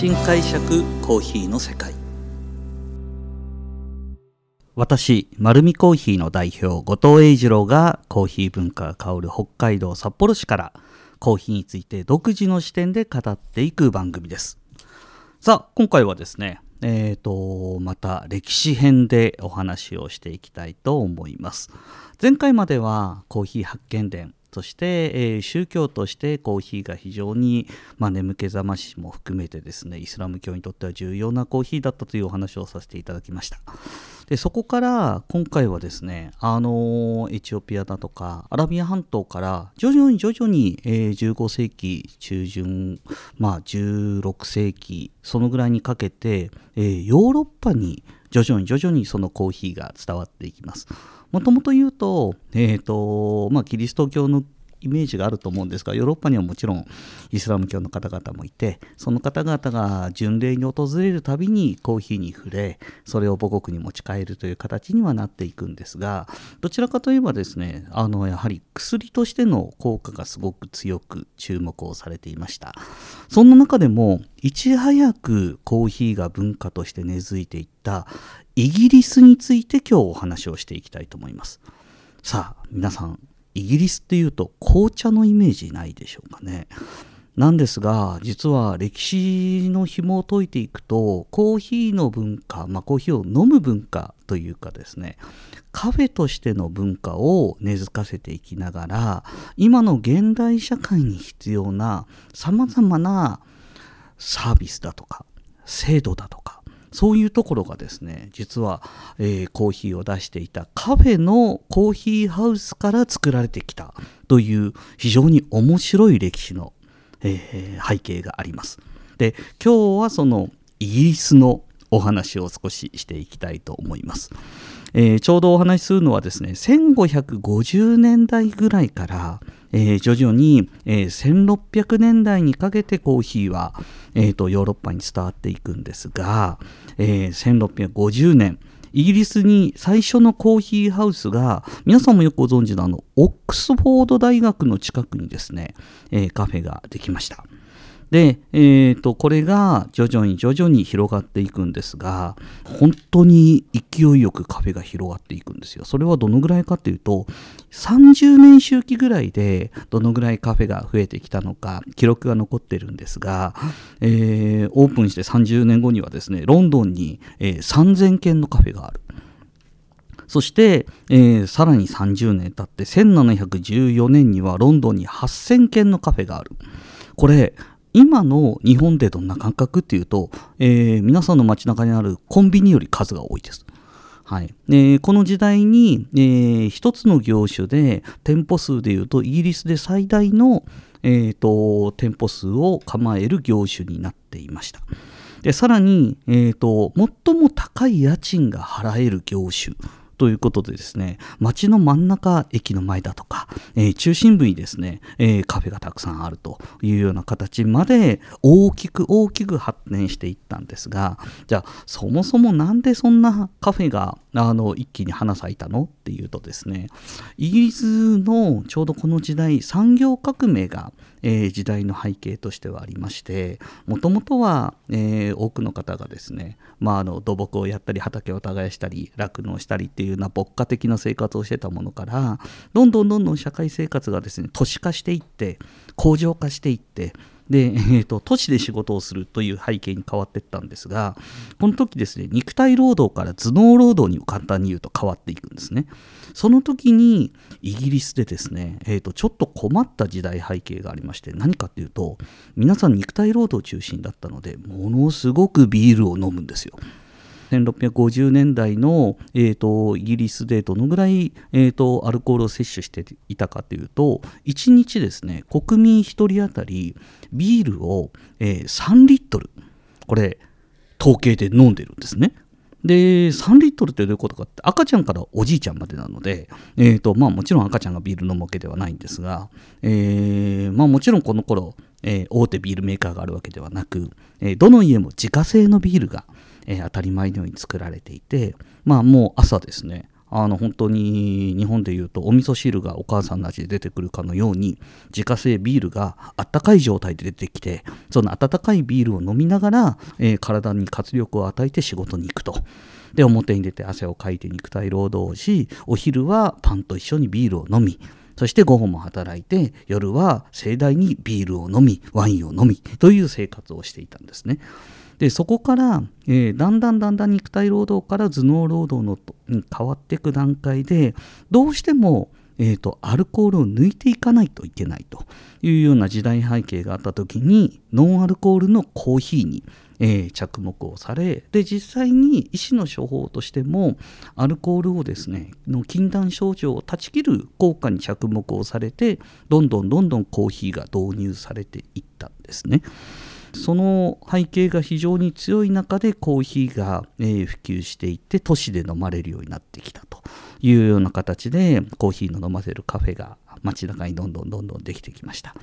新解釈コーヒーの世界私、丸見コーヒーの代表、後藤英二郎がコーヒー文化が香る北海道札幌市からコーヒーについて独自の視点で語っていく番組です。さあ、今回はですね、えーと、また歴史編でお話をしていきたいと思います。前回まではコーヒー発見伝そして、えー、宗教としてコーヒーが非常に、まあ、眠気覚ましも含めてですねイスラム教にとっては重要なコーヒーだったというお話をさせていただきました。でそこから今回はですねあのエチオピアだとかアラビア半島から徐々に徐々に、えー、15世紀中旬まあ16世紀そのぐらいにかけて、えー、ヨーロッパに徐々に徐々にそのコーヒーが伝わっていきます。もともと言うと,、えーとまあ、キリスト教のイメージがあると思うんですがヨーロッパにはもちろんイスラム教の方々もいてその方々が巡礼に訪れるたびにコーヒーに触れそれを母国に持ち帰るという形にはなっていくんですがどちらかといえばですねあのやはり薬としての効果がすごく強く注目をされていました。そんな中でもいち早くコーヒーが文化として根付いていったイギリスについて今日お話をしていきたいと思いますさあ皆さんイギリスっていうと紅茶のイメージないでしょうかね。なんですが実は歴史の紐を解いていくとコーヒーの文化、まあ、コーヒーを飲む文化というかですねカフェとしての文化を根付かせていきながら今の現代社会に必要なさまざまなサービスだとか制度だとかそういうところがですね実は、えー、コーヒーを出していたカフェのコーヒーハウスから作られてきたという非常に面白い歴史の、えー、背景があります。で今日はそのイギリスのお話を少ししていきたいと思います。えー、ちょうどお話しするのはですね1550年代ぐらいからえー、徐々に、えー、1600年代にかけてコーヒーは、えーと、ヨーロッパに伝わっていくんですが、えー、1650年イギリスに最初のコーヒーハウスが皆さんもよくご存知のあのオックスフォード大学の近くにですね、えー、カフェができました。で、えーと、これが徐々に徐々に広がっていくんですが本当に勢いよくカフェが広がっていくんですよそれはどのぐらいかっていうと30年周期ぐらいでどのぐらいカフェが増えてきたのか記録が残ってるんですが、えー、オープンして30年後にはですねロンドンに、えー、3000軒のカフェがあるそして、えー、さらに30年経って1714年にはロンドンに8000軒のカフェがある。これ今の日本でどんな感覚っていうと、えー、皆さんの街中にあるコンビニより数が多いです。はいえー、この時代に、えー、一つの業種で店舗数でいうとイギリスで最大の、えーと、店舗数を構える業種になっていました。でさらに、えーと最も高い家賃が払える業種ということでですね、街の真ん中駅の前だとか、えー、中心部にですね、えー、カフェがたくさんあるというような形まで大きく大きく発展していったんですが、じゃあそもそもなんでそんなカフェがあの一気に花咲いたのっていうとですね、イギリスのちょうどこの時代産業革命がえー、時代の背景としてはありましてもともとは、えー、多くの方がですね、まあ、あの土木をやったり畑を耕したり酪農したりっていうような牧歌的な生活をしてたものからどんどんどんどん社会生活がですね都市化していって工場化していってで、えーと、都市で仕事をするという背景に変わっていったんですがこの時ですね肉体労働から頭脳労働に簡単に言うと変わっていくんですね。その時にイギリスでですね、えーと、ちょっと困った時代背景がありまして何かっていうと皆さん肉体労働中心だったのでものすごくビールを飲むんですよ。1650年代の、えーと、イギリスでどのぐらい、えーと、アルコールを摂取していたかというと1日ですね国民1人当たりビールを、えー、3リットルこれ統計で飲んでるんですね。で3リットルってどういうことかって赤ちゃんからおじいちゃんまでなので、えーとまあ、もちろん赤ちゃんがビール飲むわけではないんですが、えーまあ、もちろんこの頃、えー、大手ビールメーカーがあるわけではなく、えー、どの家も自家製のビールが、えー、当たり前のように作られていて、まあ、もう朝ですねあの本当に日本でいうとお味噌汁がお母さんの味で出てくるかのように自家製ビールがあったかい状態で出てきてその温かいビールを飲みながら、えー、体に活力を与えて仕事に行くと。で表に出て汗をかいて肉体労働をしお昼はパンと一緒にビールを飲みそして午後も働いて夜は盛大にビールを飲みワインを飲みという生活をしていたんですね。でそこから、えー、だんだんだんだん肉体労働から頭脳労働のに変わっていく段階でどうしてもえーと、アルコールを抜いていかないといけないというような時代背景があった時にノンアルコールのコーヒーに、えー、着目をされで実際に医師の処方としてもアルコールをですねの禁断症状を断ち切る効果に着目をされてどんどんどんどんコーヒーが導入されていったんですね。その背景が非常に強い中でコーヒーが、えー、普及していって都市で飲まれるようになってきたというような形でコーヒーの飲ませるカフェが街中にどんどんどんどんできてきました。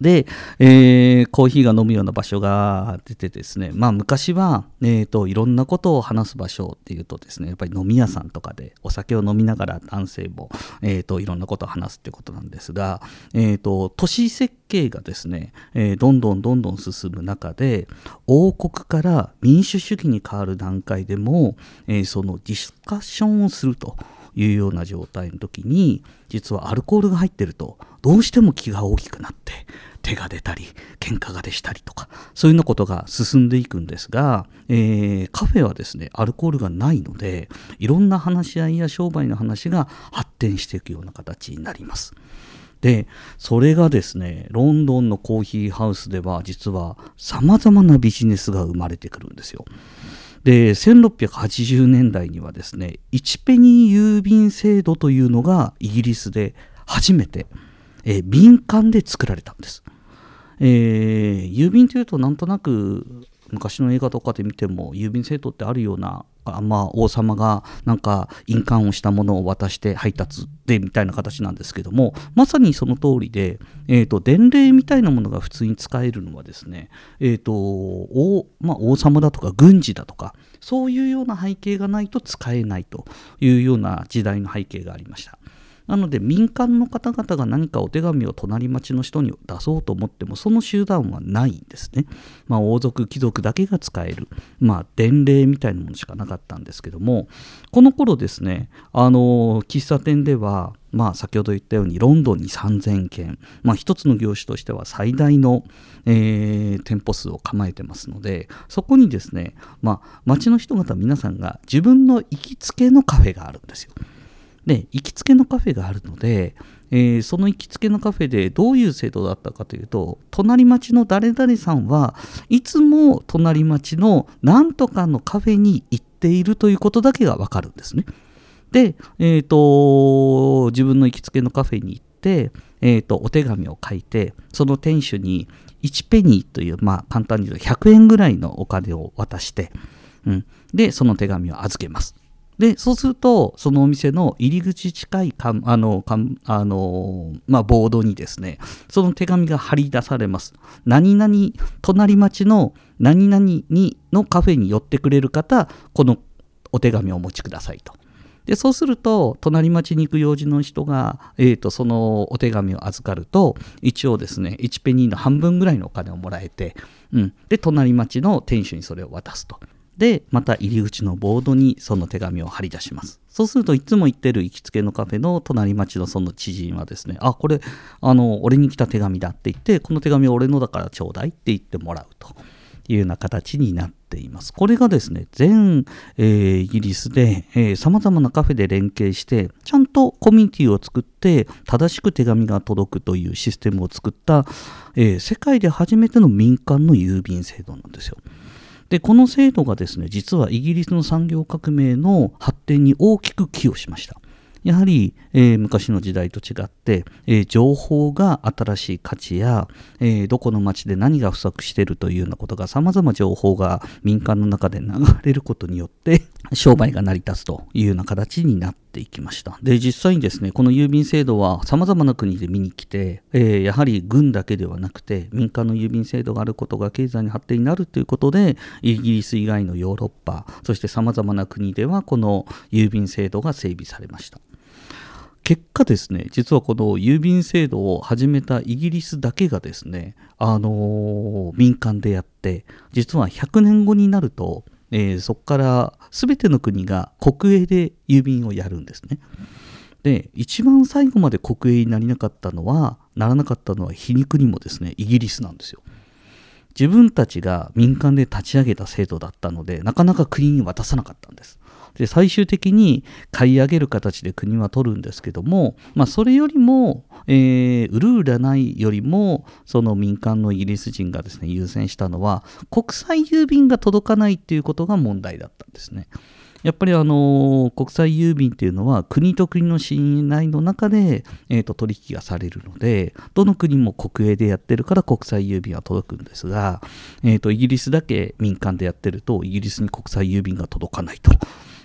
で、えー、コーヒーが飲むような場所が出てですね、まあ昔は、えーと、いろんなことを話す場所っていうとですね、やっぱり飲み屋さんとかでお酒を飲みながら男性も、えーと、いろんなことを話すってことなんですが、えーと、都市設計がですね、えー、どんどんどんどん進む中で、王国から民主主義に変わる段階でも、えー、そのディスカッションをすると。いうような状態の時に実はアルコールが入ってるとどうしても気が大きくなって手が出たり喧嘩が出したりとかそういうようなことが進んでいくんですが、えー、カフェはですねアルコールがないのでいろんな話し合いや商売の話が発展していくような形になります。でそれがですねロンドンのコーヒーハウスでは実はさまざまなビジネスが生まれてくるんですよ。で1680年代にはですね1ペニー郵便制度というのがイギリスで初めて、えー、民間で作られたんです。えー、郵便というとなんとなく昔の映画とかで見ても郵便制度ってあるようなあまあ王様がなんか印鑑をしたものを渡して配達でみたいな形なんですけどもまさにその通りで、えーと、伝令みたいなものが普通に使えるのはですね、えーと王まあ、王様だとか軍事だとかそういうような背景がないと使えないというような時代の背景がありました。なので民間の方々が何かお手紙を隣町の人に出そうと思ってもその集団はないんですね。まあ、王族貴族だけが使える、まあ、伝令みたいなものしかなかったんですけどもこの頃ですねあの喫茶店ではまあ、先ほど言ったようにロンドンに3000件、まあ、一つの業種としては最大の、えー、店舗数を構えてますのでそこにですね、まあ、町の人方皆さんが自分の行きつけのカフェがあるんですよ。で行きつけのカフェがあるので、えー、その行きつけのカフェでどういう制度だったかというと隣町の誰々さんはいつも隣町の何とかのカフェに行っているということだけが分かるんですね。で、えーと、自分の行きつけのカフェに行って、えーと、お手紙を書いてその店主に1ペニーという、まあ、簡単に言うと100円ぐらいのお金を渡して、うん、でその手紙を預けます。でそうするとそのお店の入り口近いかあのかあの、まあ、ボードにですねその手紙が貼り出されます。何々隣町の何々にのカフェに寄ってくれる方このお手紙をお持ちくださいと。でそうすると隣町に行く用事の人が、えーと、そのお手紙を預かると一応ですね1ペニーの半分ぐらいのお金をもらえて、うん、で隣町の店主にそれを渡すと。でまた入り口のボードにその手紙を貼り出しますそうするといつも行ってる行きつけのカフェの隣町のその知人はですねあこれあの俺に来た手紙だって言ってこの手紙俺のだからちょうだいって言ってもらうというような形になっています。これがですね、全、えー、イギリスで、えー、様々なカフェで連携して、ちゃんとコミュニティを作って、正しく手紙が届くというシステムを作った、えー、世界で初めての民間の郵便制度なんですよ。でこの制度がですね実はイギリスの産業革命の発展に大きく寄与しました。やはり、えー、昔の時代と違って、えー、情報が新しい価値や、えー、どこの町で何が不足しているというようなことが様々情報が民間の中で流れることによって 商売が成り立つというような形になってていきました。で実際にですねこの郵便制度はさまざまな国で見に来て、えー、やはり軍だけではなくて民間の郵便制度があることが経済に発展になるということでイギリス以外のヨーロッパそしてさまざまな国ではこの郵便制度が整備されました。結果ですね実はこの郵便制度を始めたイギリスだけがですねあのー、民間でやって実は100年後になると、えー、そこから全ての国が国営で郵便をやるんですね。で一番最後まで国営になりなかったのはならなかったのは皮肉にもですねイギリスなんですよ。自分たちが民間で立ち上げた制度だったのでなかなか国に渡さなかったんです。で最終的に買い上げる形で国は取るんですけども、まあ、それよりも、えー、売る売らないよりもその民間のイギリス人がですね優先したのは国際郵便が届かないっていうことが問題だったんですね。やっぱりあの国際郵便っていうのは国と国の信頼の中で、えー、と取引がされるのでどの国も国営でやってるから国際郵便は届くんですが、えー、とイギリスだけ民間でやってるとイギリスに国際郵便が届かないと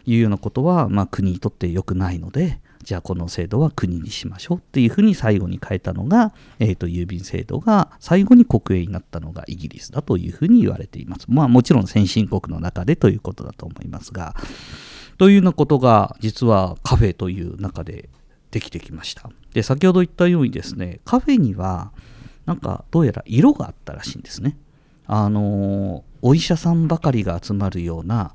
いうようなことは、まあ、国にとって良くないのでじゃあこの制度は国にしましょうっていうふうに最後に変えたのが、えーと、郵便制度が最後に国営になったのがイギリスだというふうに言われています。まあもちろん先進国の中でということだと思いますが、というようなことが実はカフェという中でできてきました。で、先ほど言ったようにですね、カフェにはなんかどうやら色があったらしいんですね。あのお医者さんばかりが集まるような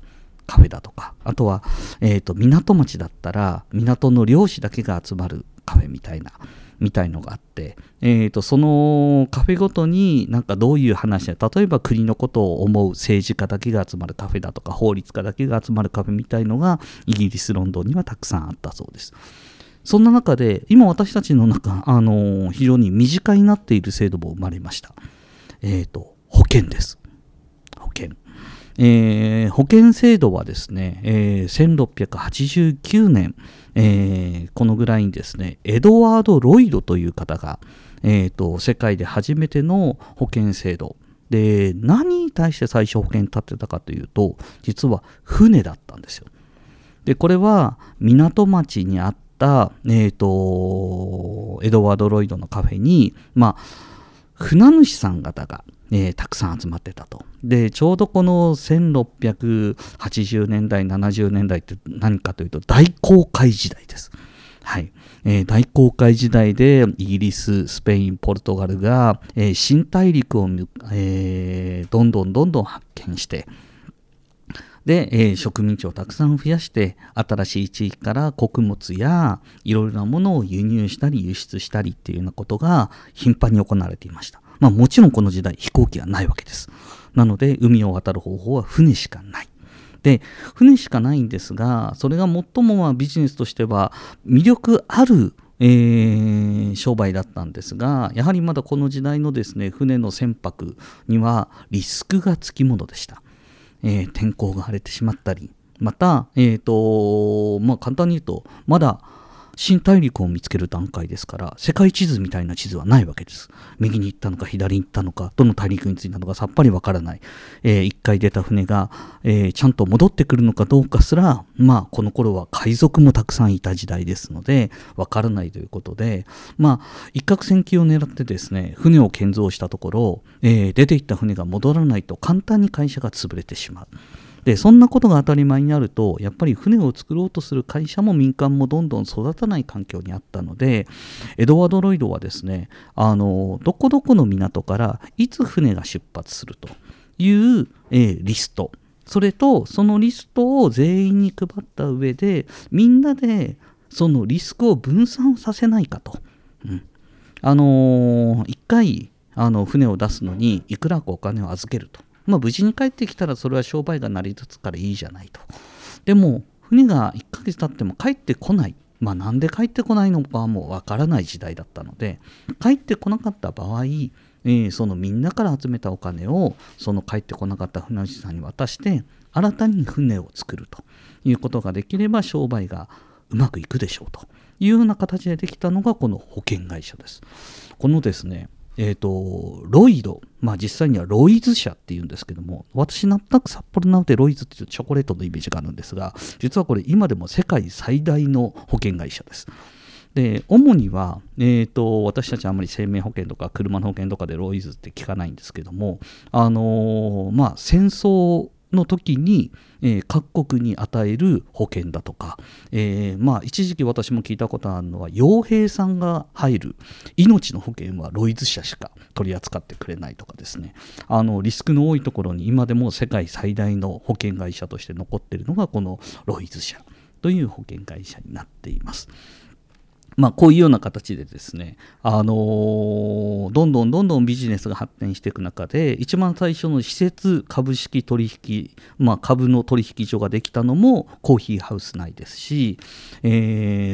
カフェだとか、あとは、えーと、港町だったら港の漁師だけが集まるカフェみたいな、みたいのがあって、えーと、そのカフェごとになんかどういう話で例えば国のことを思う政治家だけが集まるカフェだとか法律家だけが集まるカフェみたいのがイギリス・ロンドンにはたくさんあったそうです。そんな中で今私たちの中、あのー、非常に身近になっている制度も生まれました。えっ、ー、と保険です。保険。えー、保険制度はですね、えー、1689年、えー、このぐらいにですね、エドワード・ロイドという方が、えーと、世界で初めての保険制度で何に対して最初保険立ってたかというと実は船だったんですよ。でこれは港町にあった、えーとエドワード・ロイドのカフェに、まあ、船主さん方がえー、たくさん集まってたと。で、ちょうどこの1680年代、70年代って何かというと大航海時代です。はい。えー、大航海時代でイギリス、スペイン、ポルトガルが、えー、新大陸を、え、どんどんどんどん発見して、で、えー、植民地をたくさん増やして新しい地域から穀物やいろいろなものを輸入したり輸出したりっていうようなことが頻繁に行われていました。まあもちろんこの時代飛行機はないわけです。なので海を渡る方法は船しかない。で、船しかないんですが、それが最もまビジネスとしては魅力あるえー、商売だったんですが、やはりまだこの時代のですね、船の船舶にはリスクがつきものでした。えー、天候が荒れてしまったり、また、えーとまあ、簡単に言うと、まだ新大陸を見つける段階ですから世界地図みたいな地図はないわけです。右に行ったのか左に行ったのかどの大陸に着いたのかさっぱりわからない、えー、一回出た船が、えー、ちゃんと戻ってくるのかどうかすらまあこの頃は海賊もたくさんいた時代ですのでわからないということでまあ一攫千金を狙ってですね船を建造したところ、えー、出て行った船が戻らないと簡単に会社が潰れてしまう。でそんなことが当たり前になるとやっぱり船を作ろうとする会社も民間もどんどん育たない環境にあったのでエドワード・ロイドはですねあのどこどこの港からいつ船が出発するという、えー、リストそれとそのリストを全員に配った上でみんなでそのリスクを分散させないかと。うん、あのー、1回あの船を出すのにいくらかお金を預けると。まあ、無事に帰ってきたらそれは商売が成り立つからいいじゃないと。でも、船が1ヶ月経っても帰ってこない。まあ、なんで帰ってこないのかはもうわからない時代だったので、帰ってこなかった場合、えー、そのみんなから集めたお金をその帰ってこなかった船主さんに渡して新たに船を作るということができれば商売がうまくいくでしょうというような形でできたのがこの保険会社です。このですねえーと、ロイド、まあ、実際にはロイズ社っていうんですけども私なんとなく札幌なのでロイズっていうチョコレートのイメージがあるんですが実はこれ今でも世界最大の保険会社です。で主には、えーと、私たちはあまり生命保険とか車の保険とかでロイズって聞かないんですけども、あのー、まあ、戦争の時に、えー、各国に与える保険だとか、えー、まあ、一時期私も聞いたことあるのは傭兵さんが入る命の保険はロイズ社しか取り扱ってくれないとかですねあのリスクの多いところに今でも世界最大の保険会社として残っているのがこのロイズ社という保険会社になっています。まあ、こういうような形でですね、あのー、どんどんどんどんビジネスが発展していく中で、一番最初の施設株式取引、まあ、株の取引所ができたのもコーヒーハウス内ですし、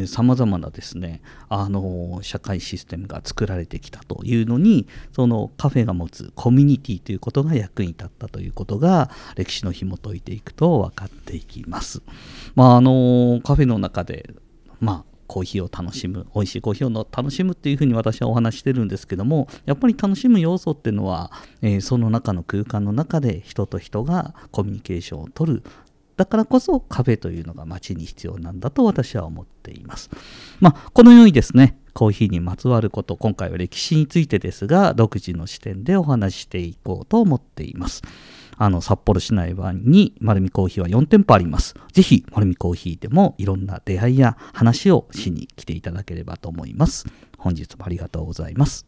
さまざまなですね、あのー、社会システムが作られてきたというのに、そのカフェが持つコミュニティということが役に立ったということが、歴史の紐解いていくと分かっていきます。まあ、あのー、カフェの中で、まあ、コーヒーを楽しむ美味しいコーヒーを楽しむっていうふうに私はお話してるんですけどもやっぱり楽しむ要素っていうのは、えー、その中の空間の中で人と人がコミュニケーションをとるだからこそカフェというのが街に必要なんだと私は思っています。まあ、このようにですね、コーヒーにまつわること、今回は歴史についてですが、独自の視点でお話していこうと思っています。あの、札幌市内に丸見コーヒーは4店舗あります。ぜひ、丸見コーヒーでもいろんな出会いや話をしに来ていただければと思います。本日もありがとうございます。